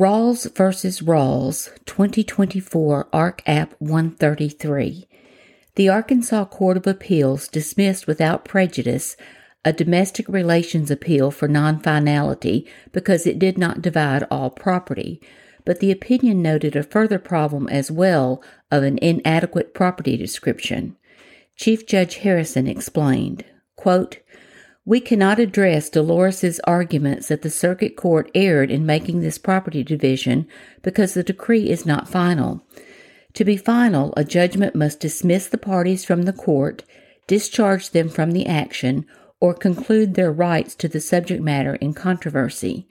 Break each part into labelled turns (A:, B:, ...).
A: Rawls versus Rawls, 2024 Ark App 133. The Arkansas Court of Appeals dismissed without prejudice a domestic relations appeal for non finality because it did not divide all property, but the opinion noted a further problem as well of an inadequate property description. Chief Judge Harrison explained, quote, we cannot address Dolores's arguments that the circuit court erred in making this property division because the decree is not final. To be final, a judgment must dismiss the parties from the court, discharge them from the action, or conclude their rights to the subject matter in controversy.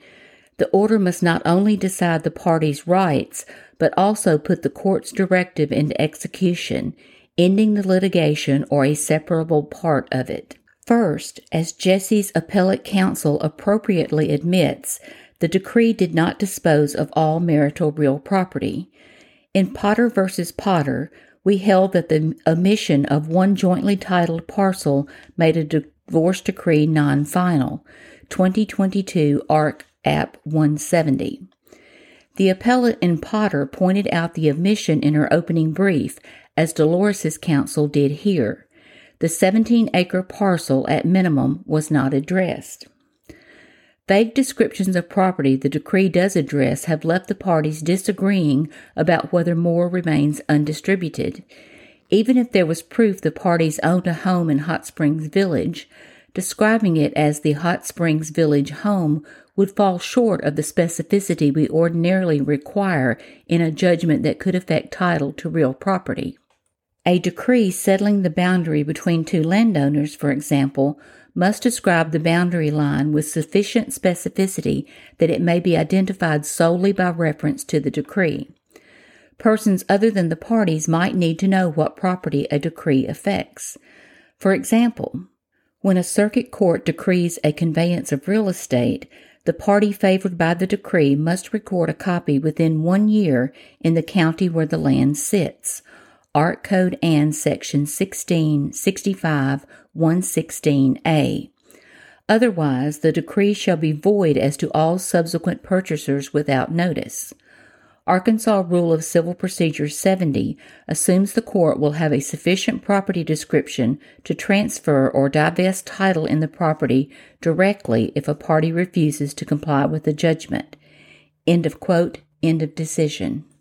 A: The order must not only decide the parties' rights, but also put the court's directive into execution, ending the litigation or a separable part of it. First, as Jesse's appellate counsel appropriately admits, the decree did not dispose of all marital real property. In Potter v. Potter, we held that the omission of one jointly titled parcel made a divorce decree non final. 2022 ARK App 170. The appellate in Potter pointed out the omission in her opening brief, as Dolores's counsel did here the 17 acre parcel at minimum was not addressed. Vague descriptions of property the decree does address have left the parties disagreeing about whether more remains undistributed. Even if there was proof the parties owned a home in Hot Springs Village, describing it as the Hot Springs Village home would fall short of the specificity we ordinarily require in a judgment that could affect title to real property. A decree settling the boundary between two landowners, for example, must describe the boundary line with sufficient specificity that it may be identified solely by reference to the decree. Persons other than the parties might need to know what property a decree affects. For example, when a circuit court decrees a conveyance of real estate, the party favored by the decree must record a copy within one year in the county where the land sits Ark Code and Section 1665 116A. Otherwise, the decree shall be void as to all subsequent purchasers without notice. Arkansas Rule of Civil Procedure 70 assumes the court will have a sufficient property description to transfer or divest title in the property directly if a party refuses to comply with the judgment. End of quote, end of decision.